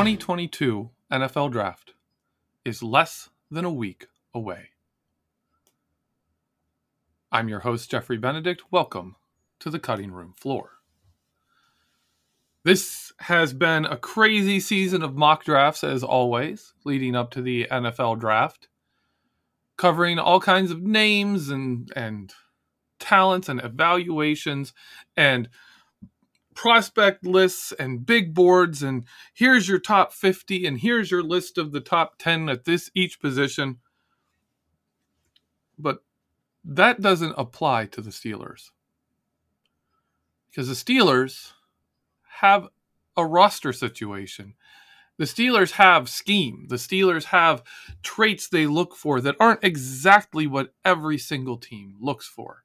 2022 NFL Draft is less than a week away. I'm your host, Jeffrey Benedict. Welcome to the cutting room floor. This has been a crazy season of mock drafts, as always, leading up to the NFL draft, covering all kinds of names and, and talents and evaluations and prospect lists and big boards and here's your top 50 and here's your list of the top 10 at this each position. But that doesn't apply to the Steelers. Because the Steelers have a roster situation. The Steelers have scheme. The Steelers have traits they look for that aren't exactly what every single team looks for.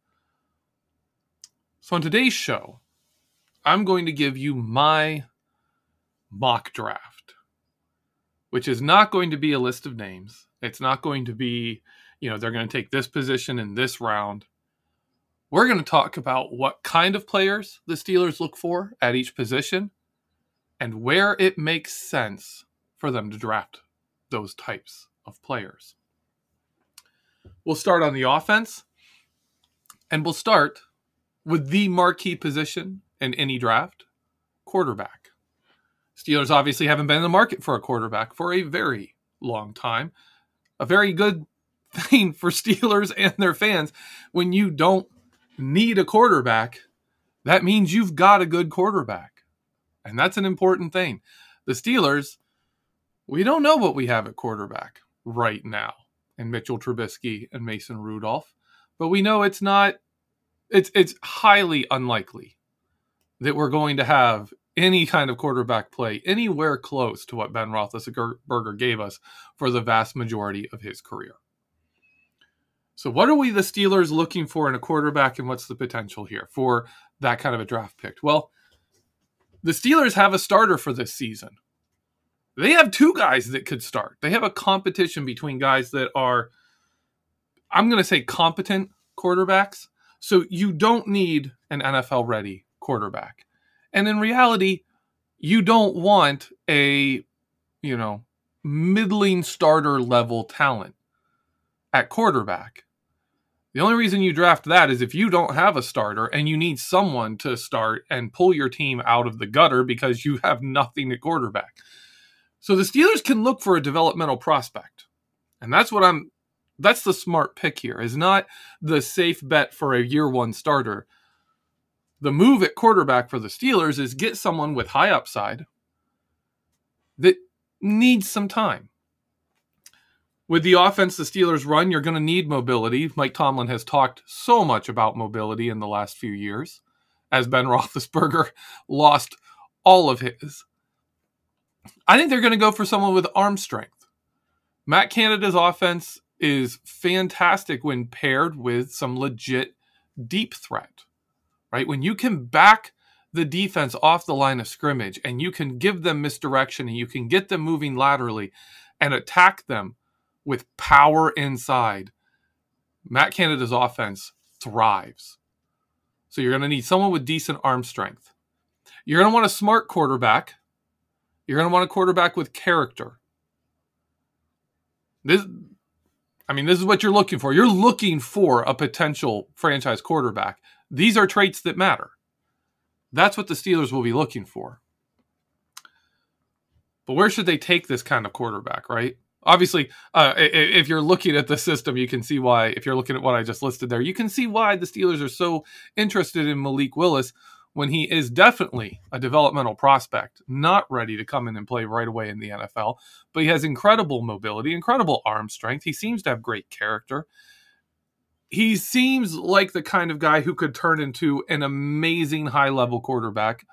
So on today's show I'm going to give you my mock draft, which is not going to be a list of names. It's not going to be, you know, they're going to take this position in this round. We're going to talk about what kind of players the Steelers look for at each position and where it makes sense for them to draft those types of players. We'll start on the offense, and we'll start with the marquee position in any draft quarterback. Steelers obviously haven't been in the market for a quarterback for a very long time. A very good thing for Steelers and their fans when you don't need a quarterback, that means you've got a good quarterback. And that's an important thing. The Steelers, we don't know what we have at quarterback right now in Mitchell Trubisky and Mason Rudolph, but we know it's not it's it's highly unlikely that we're going to have any kind of quarterback play anywhere close to what Ben Roethlisberger gave us for the vast majority of his career. So, what are we, the Steelers, looking for in a quarterback, and what's the potential here for that kind of a draft pick? Well, the Steelers have a starter for this season. They have two guys that could start. They have a competition between guys that are, I'm going to say, competent quarterbacks. So, you don't need an NFL ready quarterback. And in reality, you don't want a, you know, middling starter level talent at quarterback. The only reason you draft that is if you don't have a starter and you need someone to start and pull your team out of the gutter because you have nothing at quarterback. So the Steelers can look for a developmental prospect. And that's what I'm that's the smart pick here. Is not the safe bet for a year one starter the move at quarterback for the Steelers is get someone with high upside that needs some time. With the offense the Steelers run, you're going to need mobility. Mike Tomlin has talked so much about mobility in the last few years, as Ben Roethlisberger lost all of his. I think they're going to go for someone with arm strength. Matt Canada's offense is fantastic when paired with some legit deep threat right? When you can back the defense off the line of scrimmage and you can give them misdirection and you can get them moving laterally and attack them with power inside, Matt Canada's offense thrives. So you're going to need someone with decent arm strength. You're going to want a smart quarterback. You're going to want a quarterback with character. This I mean, this is what you're looking for. You're looking for a potential franchise quarterback these are traits that matter. That's what the Steelers will be looking for. But where should they take this kind of quarterback, right? Obviously, uh, if you're looking at the system, you can see why. If you're looking at what I just listed there, you can see why the Steelers are so interested in Malik Willis when he is definitely a developmental prospect, not ready to come in and play right away in the NFL. But he has incredible mobility, incredible arm strength. He seems to have great character he seems like the kind of guy who could turn into an amazing high level quarterback.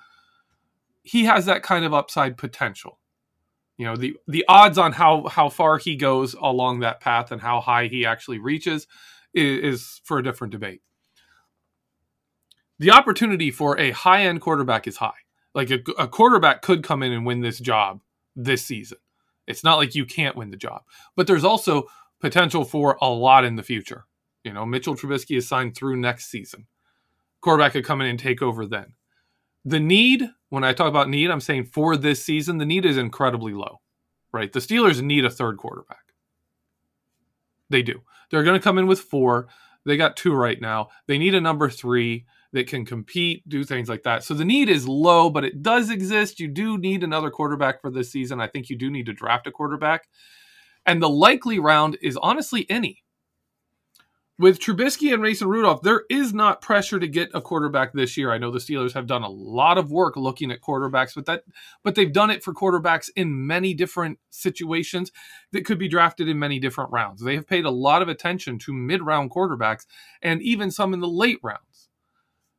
He has that kind of upside potential. You know, the the odds on how how far he goes along that path and how high he actually reaches is, is for a different debate. The opportunity for a high end quarterback is high. Like a, a quarterback could come in and win this job this season. It's not like you can't win the job, but there's also potential for a lot in the future you know, Mitchell Trubisky is signed through next season. Quarterback could come in and take over then. The need when I talk about need, I'm saying for this season, the need is incredibly low, right? The Steelers need a third quarterback. They do. They're going to come in with four. They got two right now. They need a number three that can compete, do things like that. So the need is low, but it does exist. You do need another quarterback for this season. I think you do need to draft a quarterback. And the likely round is honestly any with Trubisky and Mason Rudolph, there is not pressure to get a quarterback this year. I know the Steelers have done a lot of work looking at quarterbacks, but that but they've done it for quarterbacks in many different situations that could be drafted in many different rounds. They have paid a lot of attention to mid-round quarterbacks and even some in the late rounds.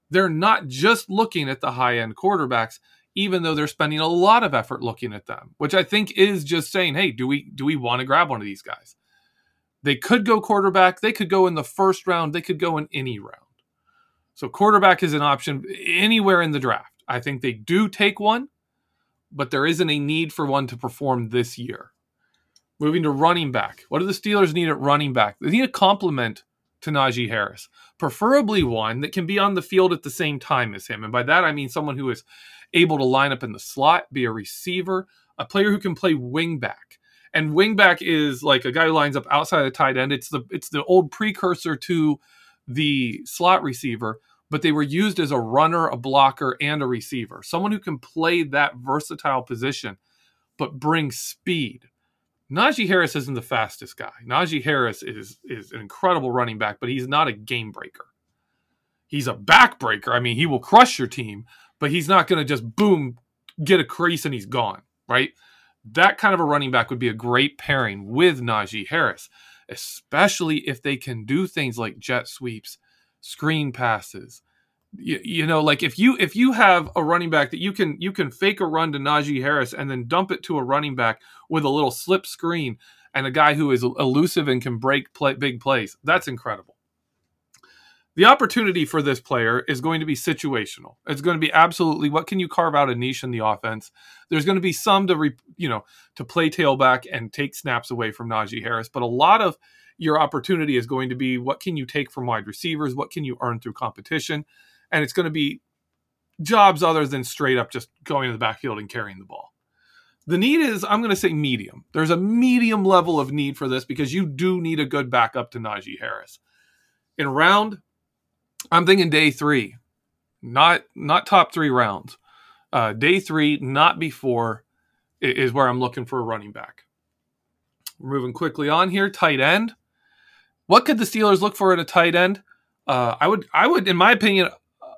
They're not just looking at the high-end quarterbacks even though they're spending a lot of effort looking at them, which I think is just saying, "Hey, do we do we want to grab one of these guys?" They could go quarterback. They could go in the first round. They could go in any round. So quarterback is an option anywhere in the draft. I think they do take one, but there isn't a need for one to perform this year. Moving to running back. What do the Steelers need at running back? They need a complement to Najee Harris, preferably one that can be on the field at the same time as him. And by that, I mean someone who is able to line up in the slot, be a receiver, a player who can play wing back. And wingback is like a guy who lines up outside the tight end. It's the it's the old precursor to the slot receiver, but they were used as a runner, a blocker, and a receiver. Someone who can play that versatile position, but bring speed. Najee Harris isn't the fastest guy. Najee Harris is is an incredible running back, but he's not a game breaker. He's a backbreaker. I mean, he will crush your team, but he's not going to just boom get a crease and he's gone, right? That kind of a running back would be a great pairing with Najee Harris, especially if they can do things like jet sweeps, screen passes. You, you, know, like if you if you have a running back that you can you can fake a run to Najee Harris and then dump it to a running back with a little slip screen and a guy who is elusive and can break play, big plays, that's incredible the opportunity for this player is going to be situational. It's going to be absolutely what can you carve out a niche in the offense. There's going to be some to re, you know to play tailback and take snaps away from Najee Harris, but a lot of your opportunity is going to be what can you take from wide receivers, what can you earn through competition, and it's going to be jobs other than straight up just going to the backfield and carrying the ball. The need is, I'm going to say medium. There's a medium level of need for this because you do need a good backup to Najee Harris. In round I'm thinking day three, not not top three rounds. Uh, day three, not before, is where I'm looking for a running back. Moving quickly on here. Tight end. What could the Steelers look for at a tight end? Uh, I would, I would, in my opinion,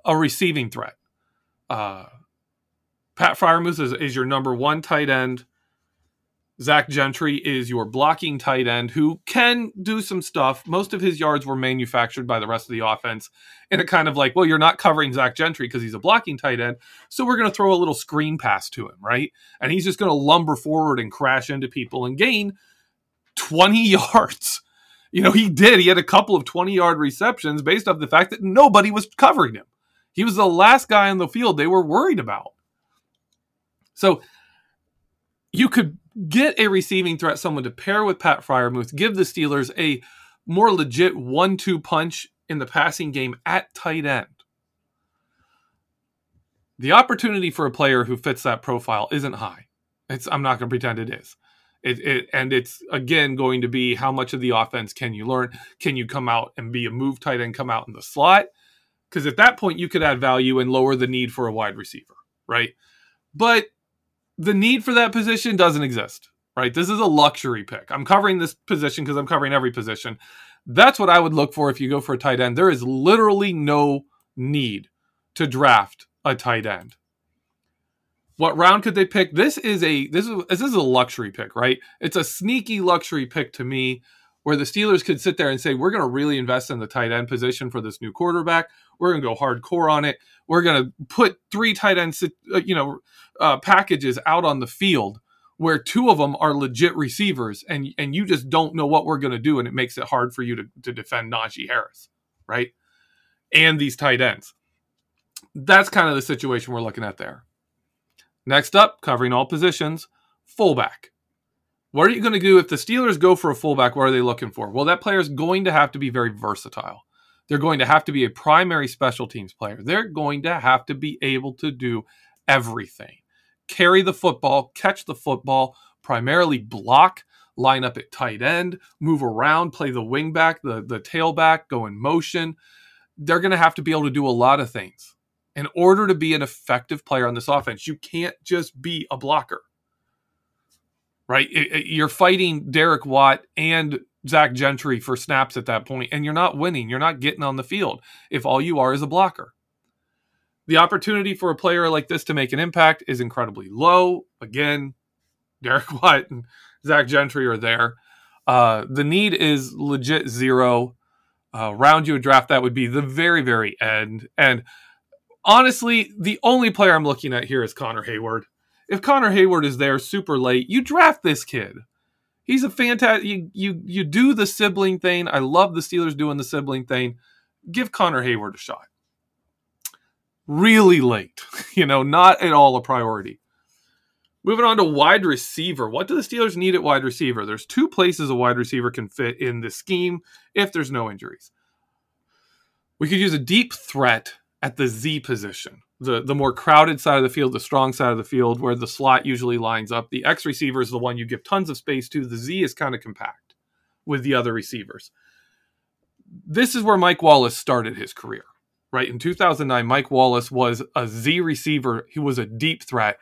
a receiving threat. Uh, Pat Freiermuth is, is your number one tight end. Zach Gentry is your blocking tight end who can do some stuff. Most of his yards were manufactured by the rest of the offense. And it kind of like, well, you're not covering Zach Gentry because he's a blocking tight end. So we're going to throw a little screen pass to him, right? And he's just going to lumber forward and crash into people and gain 20 yards. You know, he did. He had a couple of 20 yard receptions based off the fact that nobody was covering him. He was the last guy on the field they were worried about. So you could get a receiving threat, someone to pair with Pat Freiermuth, give the Steelers a more legit one two punch in the passing game at tight end. The opportunity for a player who fits that profile isn't high. It's, I'm not going to pretend it is. It, it, and it's again going to be how much of the offense can you learn? Can you come out and be a move tight end, come out in the slot? Because at that point, you could add value and lower the need for a wide receiver, right? But the need for that position doesn't exist, right? This is a luxury pick. I'm covering this position because I'm covering every position. That's what I would look for if you go for a tight end. There is literally no need to draft a tight end. What round could they pick? This is a this is this is a luxury pick, right? It's a sneaky luxury pick to me where the Steelers could sit there and say, we're going to really invest in the tight end position for this new quarterback. We're going to go hardcore on it. We're going to put three tight end, uh, you know, uh, packages out on the field where two of them are legit receivers, and and you just don't know what we're going to do, and it makes it hard for you to to defend Najee Harris, right? And these tight ends. That's kind of the situation we're looking at there. Next up, covering all positions, fullback. What are you going to do if the Steelers go for a fullback? What are they looking for? Well, that player is going to have to be very versatile. They're going to have to be a primary special teams player. They're going to have to be able to do everything. Carry the football, catch the football, primarily block, line up at tight end, move around, play the wing back, the, the tailback, go in motion. They're going to have to be able to do a lot of things. In order to be an effective player on this offense, you can't just be a blocker, right? You're fighting Derek Watt and Zach Gentry for snaps at that point, and you're not winning. You're not getting on the field if all you are is a blocker. The opportunity for a player like this to make an impact is incredibly low. Again, Derek Watt and Zach Gentry are there. Uh, the need is legit zero. Uh, round you a draft that would be the very, very end. And honestly, the only player I'm looking at here is Connor Heyward. If Connor Heyward is there super late, you draft this kid. He's a fantastic. You you you do the sibling thing. I love the Steelers doing the sibling thing. Give Connor Heyward a shot. Really late, you know, not at all a priority. Moving on to wide receiver. What do the Steelers need at wide receiver? There's two places a wide receiver can fit in this scheme if there's no injuries. We could use a deep threat at the Z position, the, the more crowded side of the field, the strong side of the field, where the slot usually lines up. The X receiver is the one you give tons of space to. The Z is kind of compact with the other receivers. This is where Mike Wallace started his career, right? In 2009, Mike Wallace was a Z receiver, he was a deep threat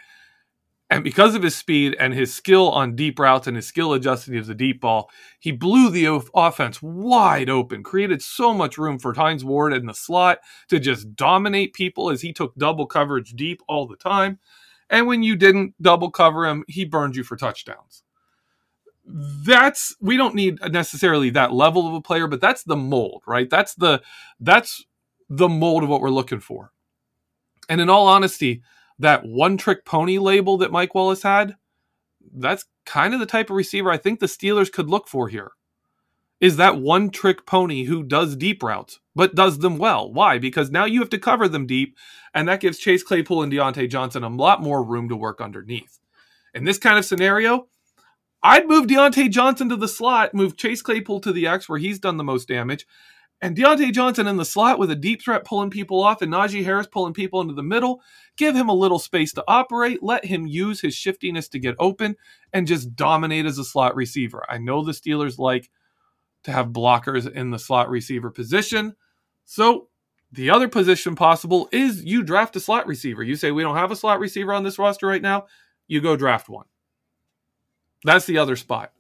and because of his speed and his skill on deep routes and his skill adjusting to the deep ball, he blew the offense wide open, created so much room for Hines Ward in the slot to just dominate people as he took double coverage deep all the time. And when you didn't double cover him, he burned you for touchdowns. That's we don't need necessarily that level of a player, but that's the mold, right? That's the that's the mold of what we're looking for. And in all honesty, that one trick pony label that Mike Wallace had, that's kind of the type of receiver I think the Steelers could look for here. Is that one trick pony who does deep routes, but does them well? Why? Because now you have to cover them deep, and that gives Chase Claypool and Diontae Johnson a lot more room to work underneath. In this kind of scenario, I'd move Diontae Johnson to the slot, move Chase Claypool to the X where he's done the most damage, and Diontae Johnson in the slot with a deep threat pulling people off and Najee Harris pulling people into the middle. Give him a little space to operate. Let him use his shiftiness to get open and just dominate as a slot receiver. I know the Steelers like to have blockers in the slot receiver position. So the other position possible is you draft a slot receiver. You say, we don't have a slot receiver on this roster right now. You go draft one. That's the other spot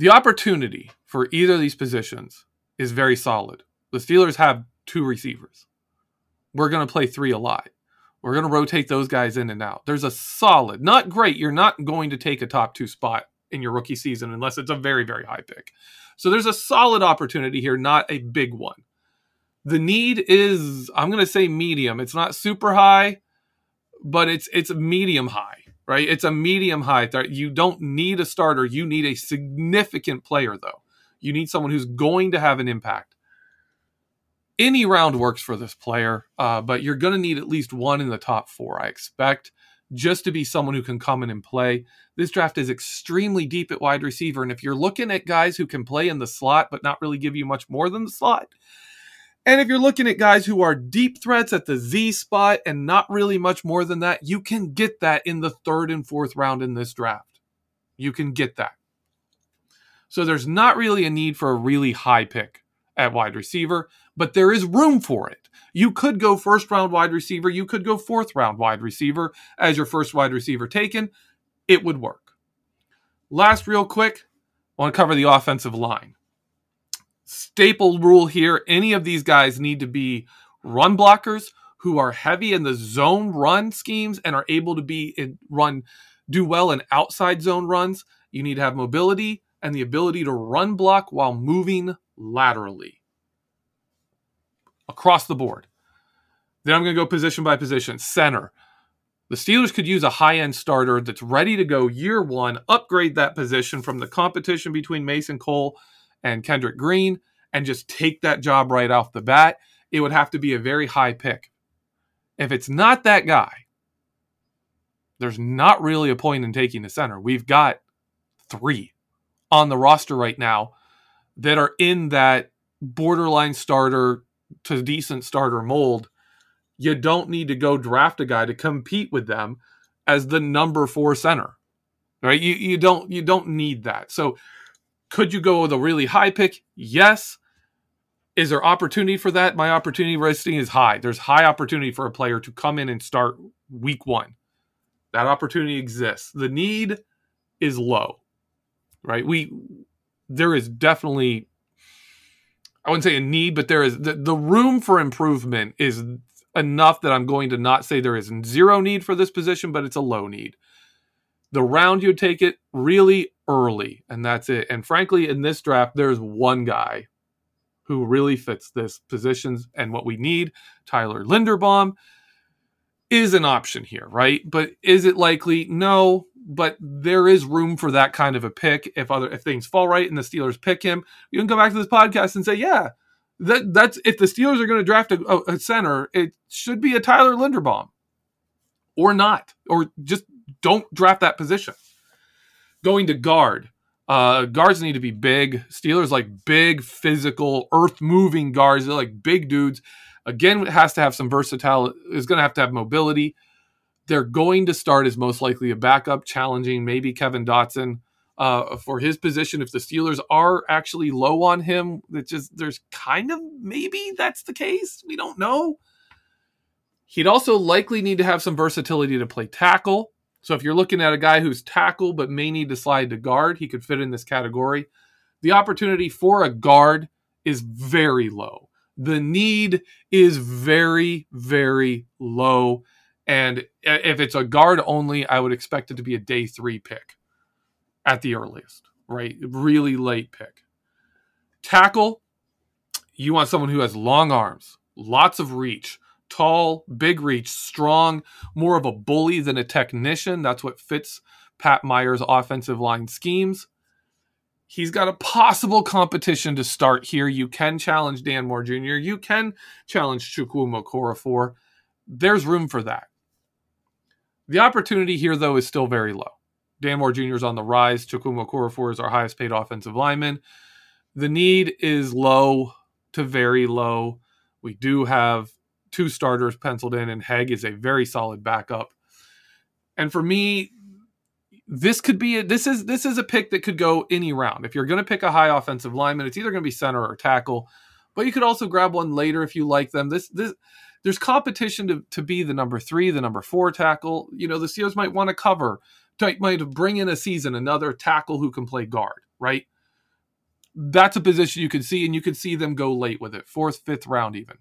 the opportunity for either of these positions is very solid. The Steelers have two receivers. We're going to play three a lot. We're going to rotate those guys in and out. There's a solid, not great. You're not going to take a top two spot in your rookie season unless it's a very, very high pick. So there's a solid opportunity here, not a big one. The need is, I'm going to say medium. It's not super high, but it's it's medium high right? It's a medium height. You don't need a starter. You need a significant player, though. You need someone who's going to have an impact. Any round works for this player, uh, but you're going to need at least one in the top four, I expect, just to be someone who can come in and play. This draft is extremely deep at wide receiver. And if you're looking at guys who can play in the slot, but not really give you much more than the slot, and if you're looking at guys who are deep threats at the Z spot and not really much more than that, you can get that in the third and fourth round in this draft. You can get that. So there's not really a need for a really high pick at wide receiver, but there is room for it. You could go first round wide receiver, you could go fourth round wide receiver as your first wide receiver taken. It would work. Last, real quick, I want to cover the offensive line staple rule here. Any of these guys need to be run blockers who are heavy in the zone run schemes and are able to be in run do well in outside zone runs. You need to have mobility and the ability to run block while moving laterally across the board. Then i'm going to go position by position. Center. The Steelers could use a high end starter that's ready to go year one, upgrade that position from the competition between Mason Cole and Kendrick Green and just take that job right off the bat, it would have to be a very high pick. If it's not that guy, there's not really a point in taking the center. We've got three on the roster right now that are in that borderline starter to decent starter mold. you don't need to go draft a guy to compete with them as the number four center. Right? You you don't you don't need that. So could you go with a really high pick? Yes. Is there opportunity for that? My opportunity rating is high. There's high opportunity for a player to come in and start week one. That opportunity exists. The need is low, right? We there is definitely I wouldn't say a need, but there is the, the room for improvement is enough that I'm going to not say there is zero need for this position, but it's a low need. The round you take it really early, and that's it. And frankly, in this draft, there's one guy who really fits this positions and what we need. Tyler Linderbaum is an option here, right? But is it likely? No, but there is room for that kind of a pick if other if things fall right and the Steelers pick him. You can come back to this podcast and say, yeah, that that's if the Steelers are going to draft a, a center, it should be a Tyler Linderbaum, or not, or just don't draft that position. Going to guard, uh, guards need to be big. Steelers like big, physical, earth moving guards. They're like big dudes. Again, it has to have some versatile. Is going to have to have mobility. They're going to start as most likely a backup, challenging maybe Kevin Dotson uh, for his position. If the Steelers are actually low on him, that just there's kind of maybe that's the case. We don't know. He'd also likely need to have some versatility to play tackle. So if you're looking at a guy who's tackle but may need to slide to guard, he could fit in this category. The opportunity for a guard is very low. The need is very, very low. And if it's a guard only, I would expect it to be a day three pick at the earliest, right? Really late pick. Tackle, you want someone who has long arms, lots of reach, tall, big reach, strong, more of a bully than a technician. That's what fits Pat Meyer's offensive line schemes. He's got a possible competition to start here. You can challenge Dan Moore Jr., you can challenge Chukwuma Okorafor. There's room for that. The opportunity here, though, is still very low. Dan Moore Jr. is on the rise. Chukwuma Okorafor is our highest paid offensive lineman. The need is low to very low. We do have two starters penciled in, and Haeg is a very solid backup. And for me, this could be a, this is this is a pick that could go any round. If you're going to pick a high offensive lineman, it's either going to be center or tackle, but you could also grab one later if you like them. This this there's competition to, to be the number three, the number four tackle. You know, the Steelers might want to cover might bring in a season another tackle who can play guard, right? That's a position you could see, and you could see them go late with it, fourth, fifth round, even.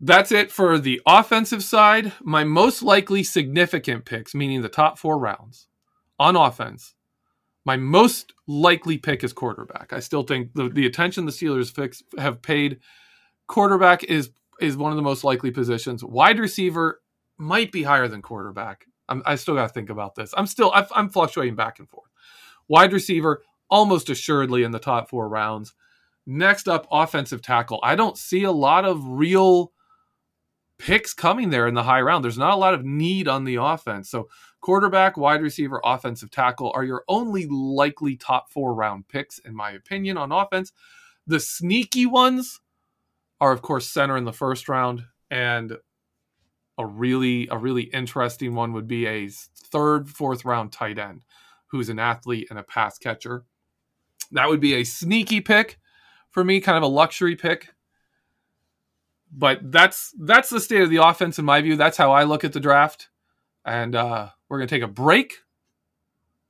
That's it for the offensive side. My most likely significant picks, meaning the top four rounds on offense, my most likely pick is quarterback. I still think the, the attention the Steelers fix, have paid, quarterback is is one of the most likely positions. Wide receiver might be higher than quarterback. I'm, i still got to think about this. I'm still i I'm fluctuating back and forth. Wide receiver, almost assuredly in the top four rounds. Next up, offensive tackle. I don't see a lot of real picks coming there in the high round. There's not a lot of need on the offense. So, quarterback, wide receiver, offensive tackle are your only likely top four round picks, in my opinion, on offense. The sneaky ones are, of course, center in the first round and a really a really interesting one would be a third, fourth round tight end who's an athlete and a pass catcher. That would be a sneaky pick for me, kind of a luxury pick. But that's that's the state of the offense in my view. That's how I look at the draft. And uh, we're going to take a break.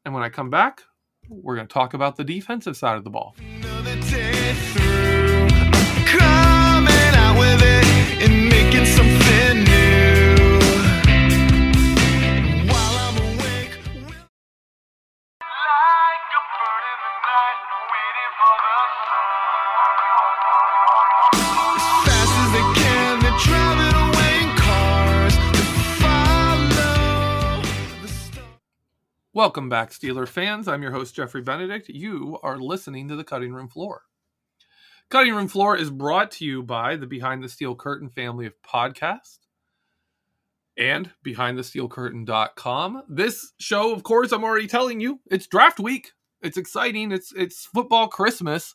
And when I come back, we're going to talk about the defensive side of the ball. Welcome back, Steeler fans. I'm your host, Jeffrey Benedict. You are listening to the Cutting Room Floor. Cutting Room Floor is brought to you by the Behind the Steel Curtain family of podcasts and behindthesteelcurtain.com. This show, of course, I'm already telling you, it's draft week. It's exciting. It's it's football Christmas.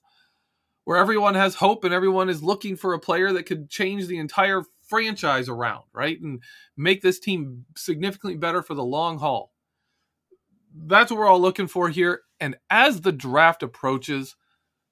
where everyone has hope and everyone is looking for a player that could change the entire franchise around, right? And make this team significantly better for the long haul. That's what we're all looking for here. And as the draft approaches,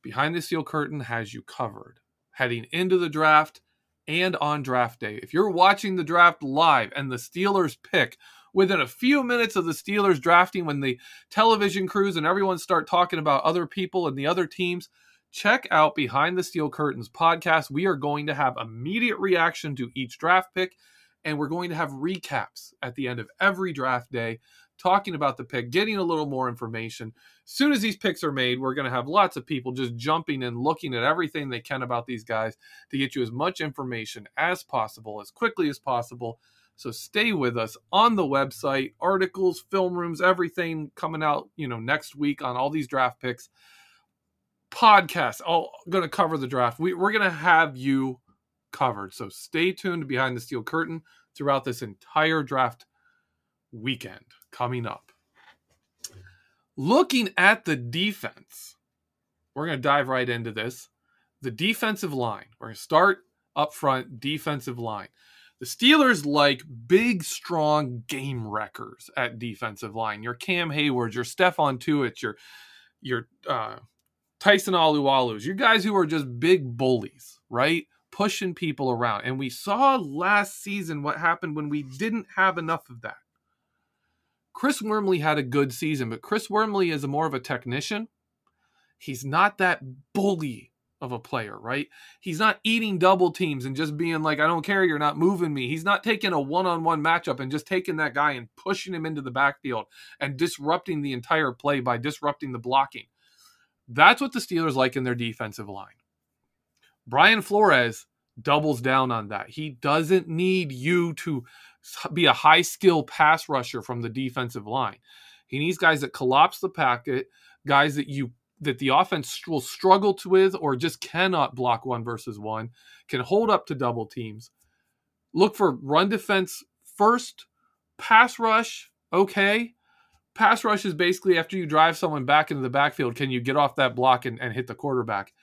Behind the Steel Curtain has you covered heading into the draft and on draft day. If you're watching the draft live and the Steelers pick within a few minutes of the Steelers drafting, when the television crews and everyone start talking about other people and the other teams, check out Behind the Steel Curtains podcast. We are going to have immediate reaction to each draft pick, and we're going to have recaps at the end of every draft day talking about the pick, getting a little more information. As soon as these picks are made, we're going to have lots of people just jumping and looking at everything they can about these guys to get you as much information as possible, as quickly as possible. So stay with us on the website, articles, film rooms, everything coming out, you know, next week on all these draft picks. Podcasts, all going to cover the draft. We, we're going to have you covered. So stay tuned behind the steel curtain throughout this entire draft weekend coming up. Looking at the defense, we're going to dive right into this. The defensive line. We're going to start up front, defensive line. The Steelers like big, strong game wreckers at defensive line. Your Cam Heyward, your Stephon Tuitt, your your uh, Tyson Alualus, you guys who are just big bullies, right? Pushing people around. And we saw last season what happened when we didn't have enough of that. Chris Wormley had a good season, but Chris Wormley is more of a technician. He's not that bully of a player, right? He's not eating double teams and just being like, I don't care, you're not moving me. He's not taking a one on one matchup and just taking that guy and pushing him into the backfield and disrupting the entire play by disrupting the blocking. That's what the Steelers like in their defensive line. Brian Flores doubles down on that. He doesn't need you to be a high skill pass rusher from the defensive line. He needs guys that collapse the packet, guys that you that the offense will struggle to with or just cannot block one versus one, can hold up to double teams. Look for run defense first, pass rush, okay. Pass rush is basically after you drive someone back into the backfield, can you get off that block and, and hit the quarterback?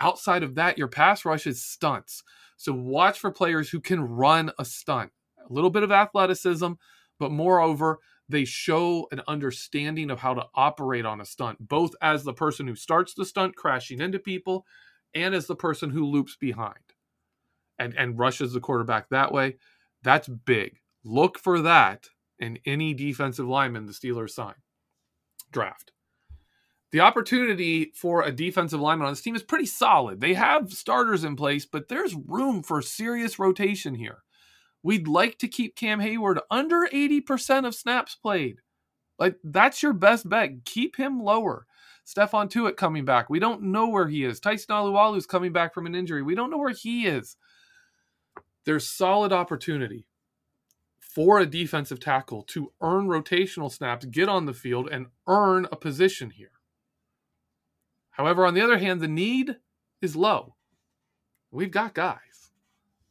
Outside of that, your pass rush is stunts. So watch for players who can run a stunt a little bit of athleticism, but moreover, they show an understanding of how to operate on a stunt, both as the person who starts the stunt crashing into people and as the person who loops behind and, and rushes the quarterback that way. That's big. Look for that in any defensive lineman the Steelers sign draft. The opportunity for a defensive lineman on this team is pretty solid. They have starters in place, but there's room for serious rotation here. We'd like to keep Cam Heyward under 80% of snaps played. Like that's your best bet. Keep him lower. Stephon Tuitt coming back. We don't know where he is. Tyson Alualu's coming back from an injury. We don't know where he is. There's solid opportunity for a defensive tackle to earn rotational snaps, get on the field, and earn a position here. However, on the other hand, the need is low. We've got guys.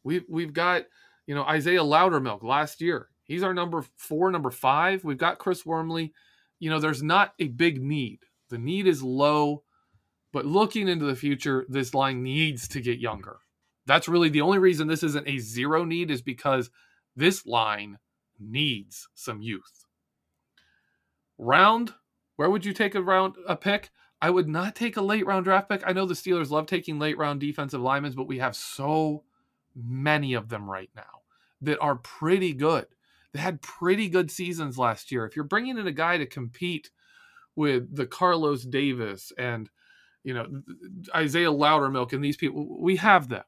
We've we've got you know, Isaiah Loudermilk last year, he's our number four, number five. We've got Chris Wormley. You know, there's not a big need. The need is low, but looking into the future, this line needs to get younger. That's really the only reason this isn't a zero need is because this line needs some youth. Round, where would you take a round a pick? I would not take a late round draft pick. I know the Steelers love taking late round defensive linemen, but we have so many of them right now that are pretty good. They had pretty good seasons last year. If you're bringing in a guy to compete with the Carlos Davis and you know Isaiah Loudermilk and these people, we have them,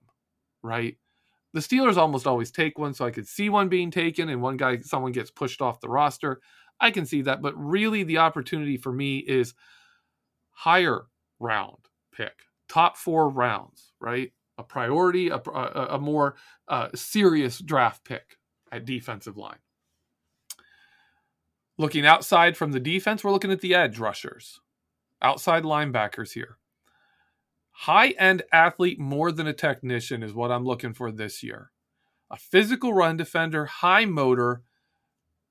right? The Steelers almost always take one, so I could see one being taken and one guy, someone gets pushed off the roster. I can see that, but really the opportunity for me is higher round pick, top four rounds, right? a priority, a, a, a more uh, serious draft pick at defensive line. Looking outside from the defense, we're looking at the edge rushers, outside linebackers here. High end athlete more than a technician is what I'm looking for this year. A physical run defender, high motor,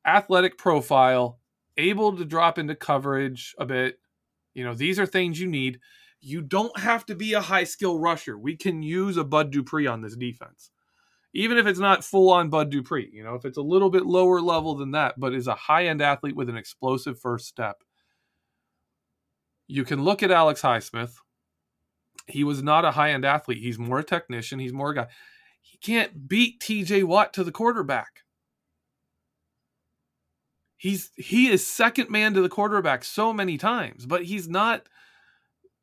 athletic profile, able to drop into coverage a bit. You know, these are things you need. You don't have to be a high skill rusher. We can use a Bud Dupree on this defense. Even if it's not full on Bud Dupree, you know, if it's a little bit lower level than that, but is a high end athlete with an explosive first step. You can look at Alex Highsmith. He was not a high end athlete. He's more a technician. He's more a guy. He can't beat TJ Watt to the quarterback. He's he is second man to the quarterback so many times, but he's not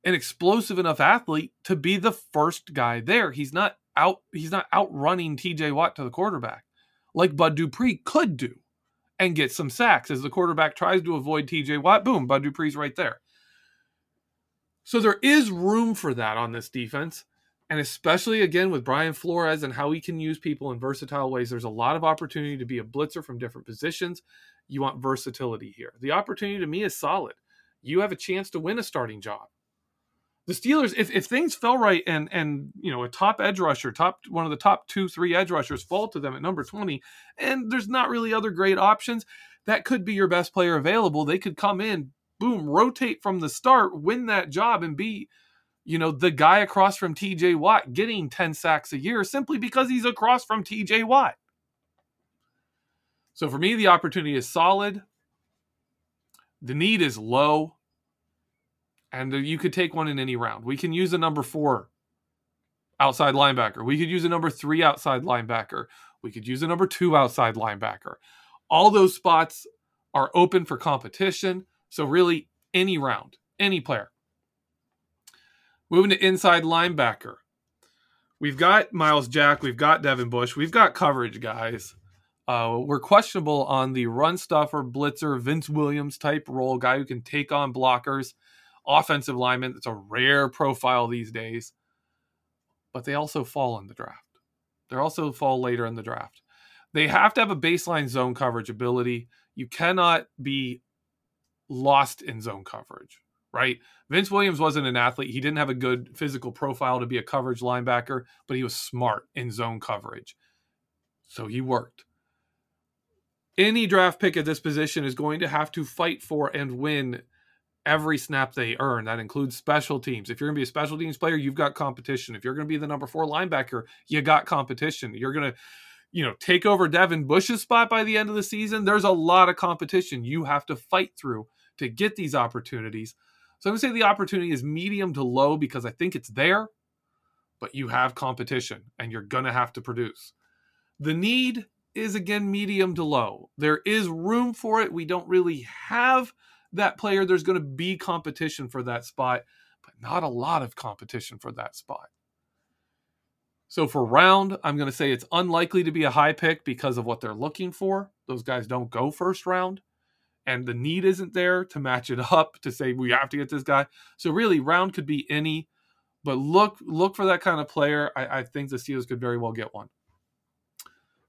an explosive enough athlete to be the first guy there. He's not out he's not outrunning TJ Watt to the quarterback like Bud Dupree could do and get some sacks as the quarterback tries to avoid TJ Watt. Boom, Bud Dupree's right there. So there is room for that on this defense. And especially again with Brian Flores and how he can use people in versatile ways, there's a lot of opportunity to be a blitzer from different positions. You want versatility here. The opportunity to me is solid. You have a chance to win a starting job. The Steelers, if, if things fell right and and you know a top edge rusher, top one of the top two, three edge rushers fall to them at number 20, and there's not really other great options, that could be your best player available. They could come in, boom, rotate from the start, win that job, and be you know, the guy across from TJ Watt getting 10 sacks a year simply because he's across from TJ Watt. So for me, the opportunity is solid. The need is low. And you could take one in any round. We can use a number four outside linebacker. We could use a number three outside linebacker. We could use a number two outside linebacker. All those spots are open for competition. So, really, any round, any player. Moving to inside linebacker. We've got Myles Jack. We've got Devin Bush. We've got coverage guys. Uh, we're questionable on the run stuffer, blitzer, Vince Williams type role, guy who can take on blockers, offensive lineman. It's a rare profile these days. But they also fall in the draft. They also fall later in the draft. They have to have a baseline zone coverage ability. You cannot be lost in zone coverage right? Vince Williams wasn't an athlete. He didn't have a good physical profile to be a coverage linebacker, but he was smart in zone coverage. So he worked. Any draft pick at this position is going to have to fight for and win every snap they earn. That includes special teams. If you're going to be a special teams player, you've got competition. If you're going to be the number four linebacker, you got competition. You're going to, you know, take over Devin Bush's spot by the end of the season. There's a lot of competition you have to fight through to get these opportunities. So I'm going to say the opportunity is medium to low because I think it's there, but you have competition and you're going to have to produce. The need is again medium to low. There is room for it. We don't really have that player. There's going to be competition for that spot, but not a lot of competition for that spot. So for round, I'm going to say it's unlikely to be a high pick because of what they're looking for. Those guys don't go first round and the need isn't there to match it up to say we have to get this guy. So really, round could be any, but look look for that kind of player. I, I think the Steelers could very well get one.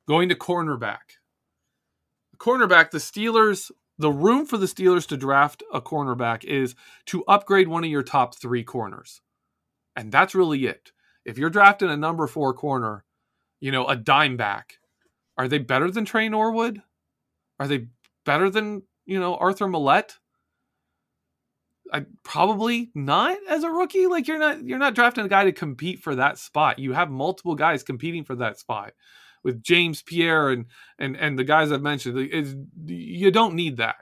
Going to cornerback. Cornerback, the Steelers, the room for the Steelers to draft a cornerback is to upgrade one of your top three corners. And that's really it. If you're drafting a number four corner, you know, a dime back, are they better than Tre Norwood? Are they better than you know, Arthur Maulet? I probably not as a rookie. Like you're not you're not drafting a guy to compete for that spot. You have multiple guys competing for that spot with James Pierre and and and the guys I've mentioned. Is you don't need that.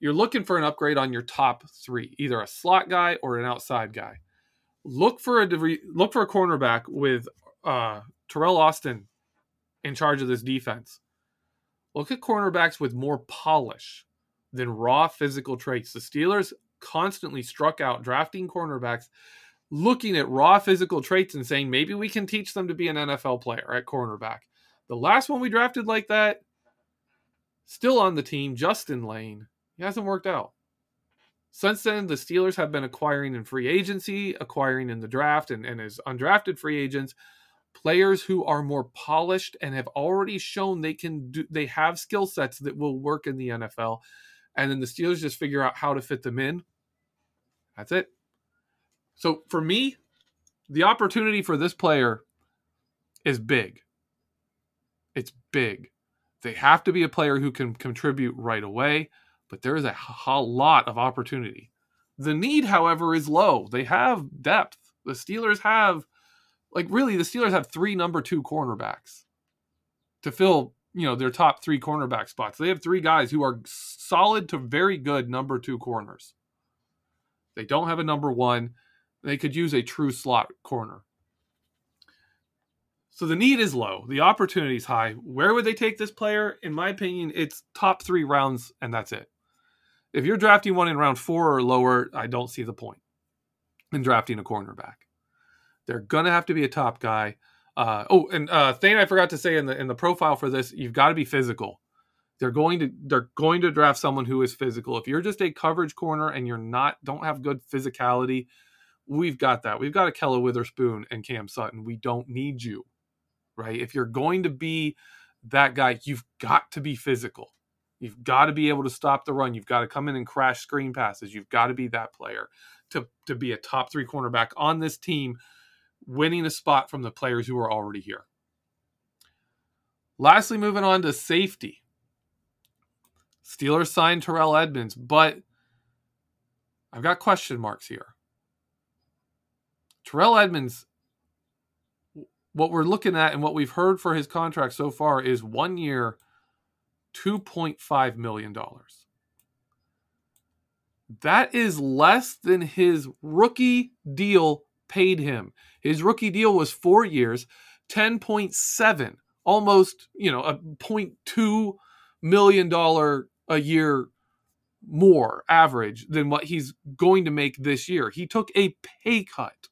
You're looking for an upgrade on your top three, either a slot guy or an outside guy. Look for a look for a cornerback with uh, Teryl Austin in charge of this defense. Look at cornerbacks with more polish than raw physical traits. The Steelers constantly struck out drafting cornerbacks looking at raw physical traits and saying maybe we can teach them to be an NFL player at cornerback. The last one we drafted like that, still on the team, Justin Layne. he hasn't worked out. Since then, the Steelers have been acquiring in free agency, acquiring in the draft, and, and as undrafted free agents players who are more polished and have already shown they can do they have skill sets that will work in the NFL and then the Steelers just figure out how to fit them in that's it so for me the opportunity for this player is big it's big they have to be a player who can contribute right away but there is a, lot of opportunity The need, however, is low. They have depth. The Steelers have, like, really, the Steelers have three number two cornerbacks to fill, you know, their top three cornerback spots. They have three guys who are solid to very good number two corners. They don't have a number one. They could use a true slot corner. So the need is low. The opportunity is high. Where would they take this player? In my opinion, it's top three rounds, and that's it. If you're drafting one in round four or lower, I don't see the point in drafting a cornerback. They're gonna have to be a top guy. Uh, oh, and uh, thing I forgot to say in the in the profile for this, you've got to be physical. They're going to they're going to draft someone who is physical. If you're just a coverage corner and you're not don't have good physicality, we've got that. We've got Ahkello Witherspoon and Cam Sutton. We don't need you right? If you're going to be that guy, you've got to be physical. You've got to be able to stop the run. You've got to come in and crash screen passes. You've got to be that player to, to be a top three cornerback on this team, winning a spot from the players who are already here. Lastly, moving on to safety. Steelers signed Terrell Edmunds, but I've got question marks here. Terrell Edmunds, what we're looking at and what we've heard for his contract so far is one year, $2.5 million. That is less than his rookie deal paid him. His rookie deal was four years, 10.7, almost, you know, a $0.2 million a year more average than what he's going to make this year. He took a pay cut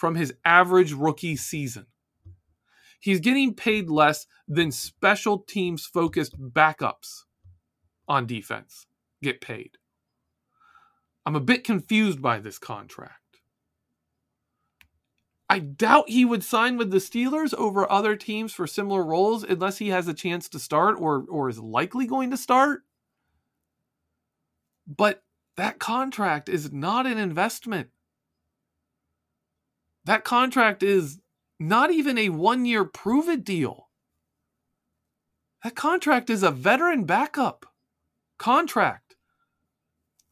from his average rookie season. He's getting paid less than special teams focused backups on defense get paid. I'm a bit confused by this contract. I doubt he would sign with the Steelers over other teams for similar roles unless he has a chance to start or or is likely going to start. But that contract is not an investment. That contract is not even a one year prove it deal. That contract is a veteran backup contract.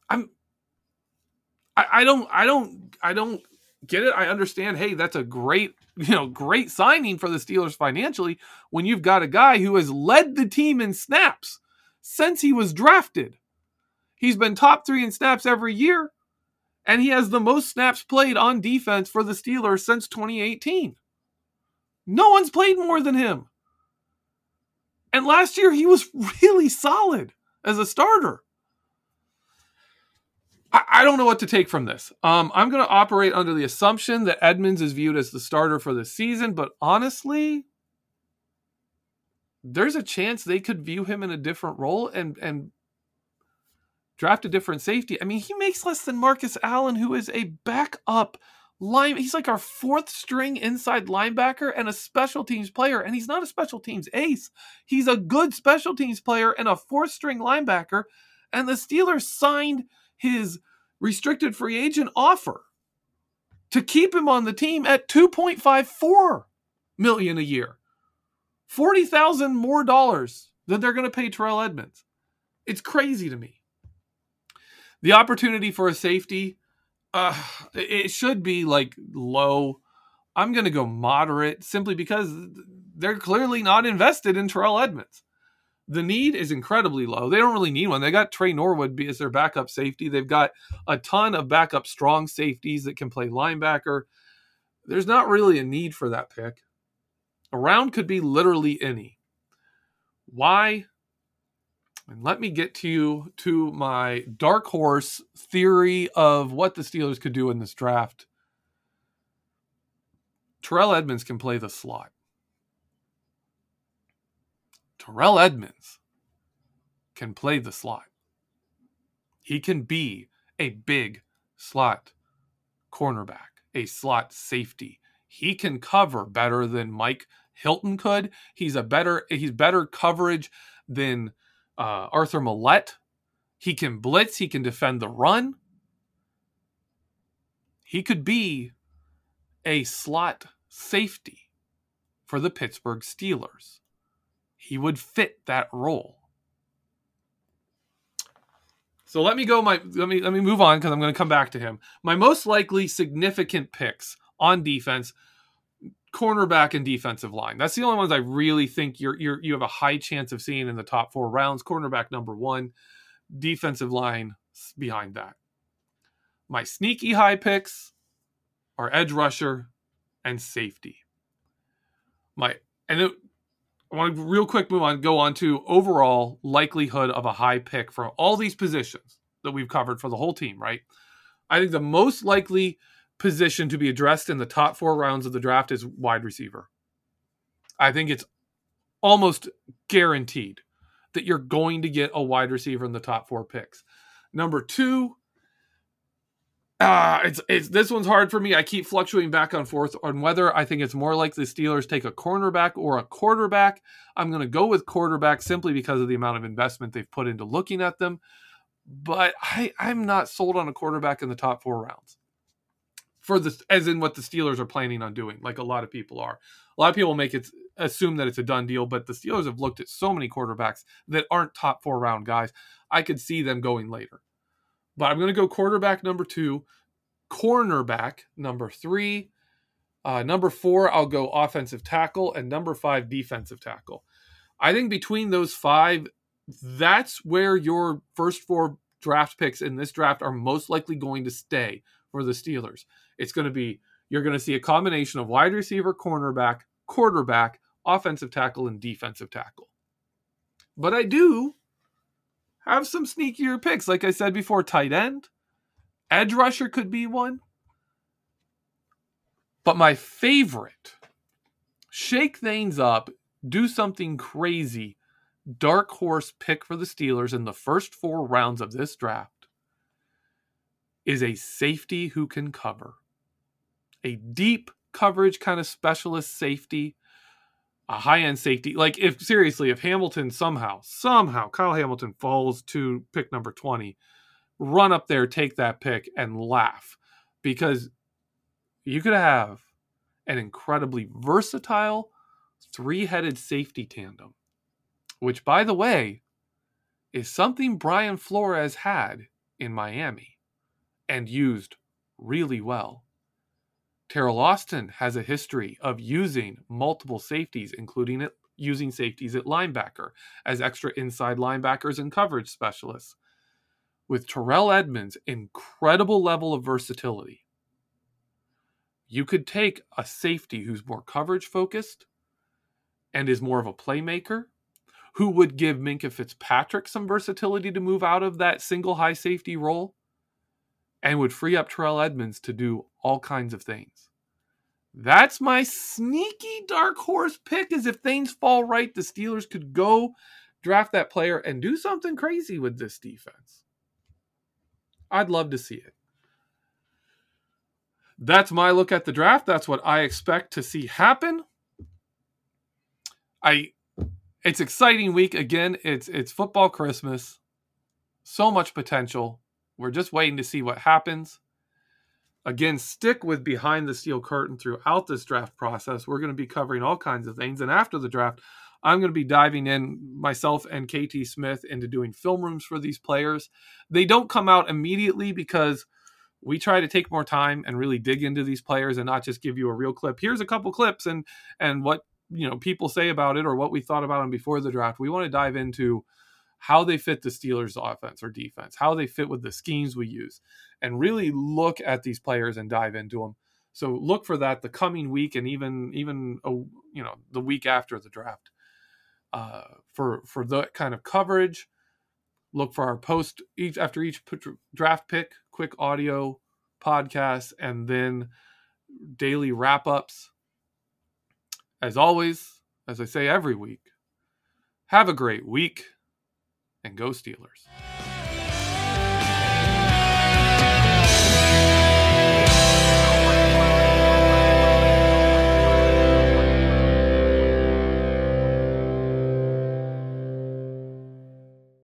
I'm I, I don't I don't I don't get it. I understand, hey, that's a great, you know, great signing for the Steelers financially when you've got a guy who has led the team in snaps since he was drafted. He's been top three in snaps every year and he has the most snaps played on defense for the Steelers since 2018. No one's played more than him. And last year he was really solid as a starter. I, I don't know what to take from this. Um, I'm going to operate under the assumption that Edmunds is viewed as the starter for the season, but honestly, there's a chance they could view him in a different role and and draft a different safety. I mean, he makes less than Marcus Allen, who is a backup line. He's like our fourth string inside linebacker and a special teams player. And he's not a special teams ace. He's a good special teams player and a fourth string linebacker. And the Steelers signed his restricted free agent offer to keep him on the team at 2.54 million a year. 40,000 more dollars than they're going to pay Terrell Edmunds. It's crazy to me. The opportunity for a safety, uh, it should be like low. I'm going to go moderate simply because they're clearly not invested in Terrell Edmunds. The need is incredibly low. They don't really need one. They got Tre Norwood as their backup safety. They've got a ton of backup strong safeties that can play linebacker. There's not really a need for that pick. A round could be literally any. Why? And let me get to you to my dark horse theory of what the Steelers could do in this draft. Terrell Edmunds can play the slot. Terrell Edmunds can play the slot. He can be a big slot cornerback, a slot safety. He can cover better than Mike Hilton could. He's a better he's better coverage than uh, Arthur Maulet. He can blitz. He can defend the run. He could be a slot safety for the Pittsburgh Steelers. He would fit that role. So let me go my let me let me move on because I'm going to come back to him. My most likely significant picks on defense, cornerback and defensive line. That's the only ones I really think you're you're you have a high chance of seeing in the top four rounds. Cornerback number one, defensive line behind that. My sneaky high picks are edge rusher and safety. My and it, I want to real quick move on, go on to overall likelihood of a high pick for all these positions that we've covered for the whole team, right? I think the most likely position to be addressed in the top four rounds of the draft is wide receiver. I think it's almost guaranteed that you're going to get a wide receiver in the top four picks. Number two, uh, it's it's this one's hard for me. I keep fluctuating back and forth on whether I think it's more like the Steelers take a cornerback or a quarterback. I'm going to go with quarterback simply because of the amount of investment they've put into looking at them. But I I'm not sold on a quarterback in the top four rounds for the as in what the Steelers are planning on doing, like a lot of people are. A lot of people make it assume that it's a done deal, but the Steelers have looked at so many quarterbacks that aren't top four round guys. I could see them going later. But I'm going to go quarterback number two, cornerback number three. Uh, number four, I'll go offensive tackle, and number five, defensive tackle. I think between those five, that's where your first four draft picks in this draft are most likely going to stay for the Steelers. It's going to be you're going to see a combination of wide receiver, cornerback, quarterback, offensive tackle, and defensive tackle. But I do have some sneakier picks. Like I said before, tight end, edge rusher could be one. But my favorite, shake things up, do something crazy, dark horse pick for the Steelers in the first four rounds of this draft is a safety who can cover. A deep coverage kind of specialist safety a high end safety. Like if seriously, if Hamilton somehow, somehow Kyle Hamilton falls to pick number 20, run up there, take that pick and laugh because you could have an incredibly versatile three headed safety tandem, which by the way is something Brian Flores had in Miami and used really well. Teryl Austin has a history of using multiple safeties, including it, using safeties at linebacker as extra inside linebackers and coverage specialists. With Terrell Edmunds' incredible level of versatility, you could take a safety who's more coverage focused and is more of a playmaker, who would give Minkah Fitzpatrick some versatility to move out of that single high safety role and would free up Terrell Edmunds to do all kinds of things. That's my sneaky dark horse pick. Is if things fall right, the Steelers could go draft that player and do something crazy with this defense. I'd love to see it. That's my look at the draft. That's what I expect to see happen. I it's exciting week again. It's it's football Christmas. So much potential. We're just waiting to see what happens. Again, stick with Behind the Steel Curtain throughout this draft process. We're going to be covering all kinds of things. And after the draft, I'm going to be diving in myself and KT Smith into doing film rooms for these players. They don't come out immediately because we try to take more time and really dig into these players and not just give you a real clip. Here's a couple clips and and what you know people say about it or what we thought about them before the draft. We want to dive into how they fit the Steelers' offense or defense, how they fit with the schemes we use, and really look at these players and dive into them. So look for that the coming week and even even a, you know the week after the draft uh, for for that kind of coverage. Look for our post each after each draft pick, quick audio podcast, and then daily wrap ups. As always, as I say every week, have a great week and go Steelers.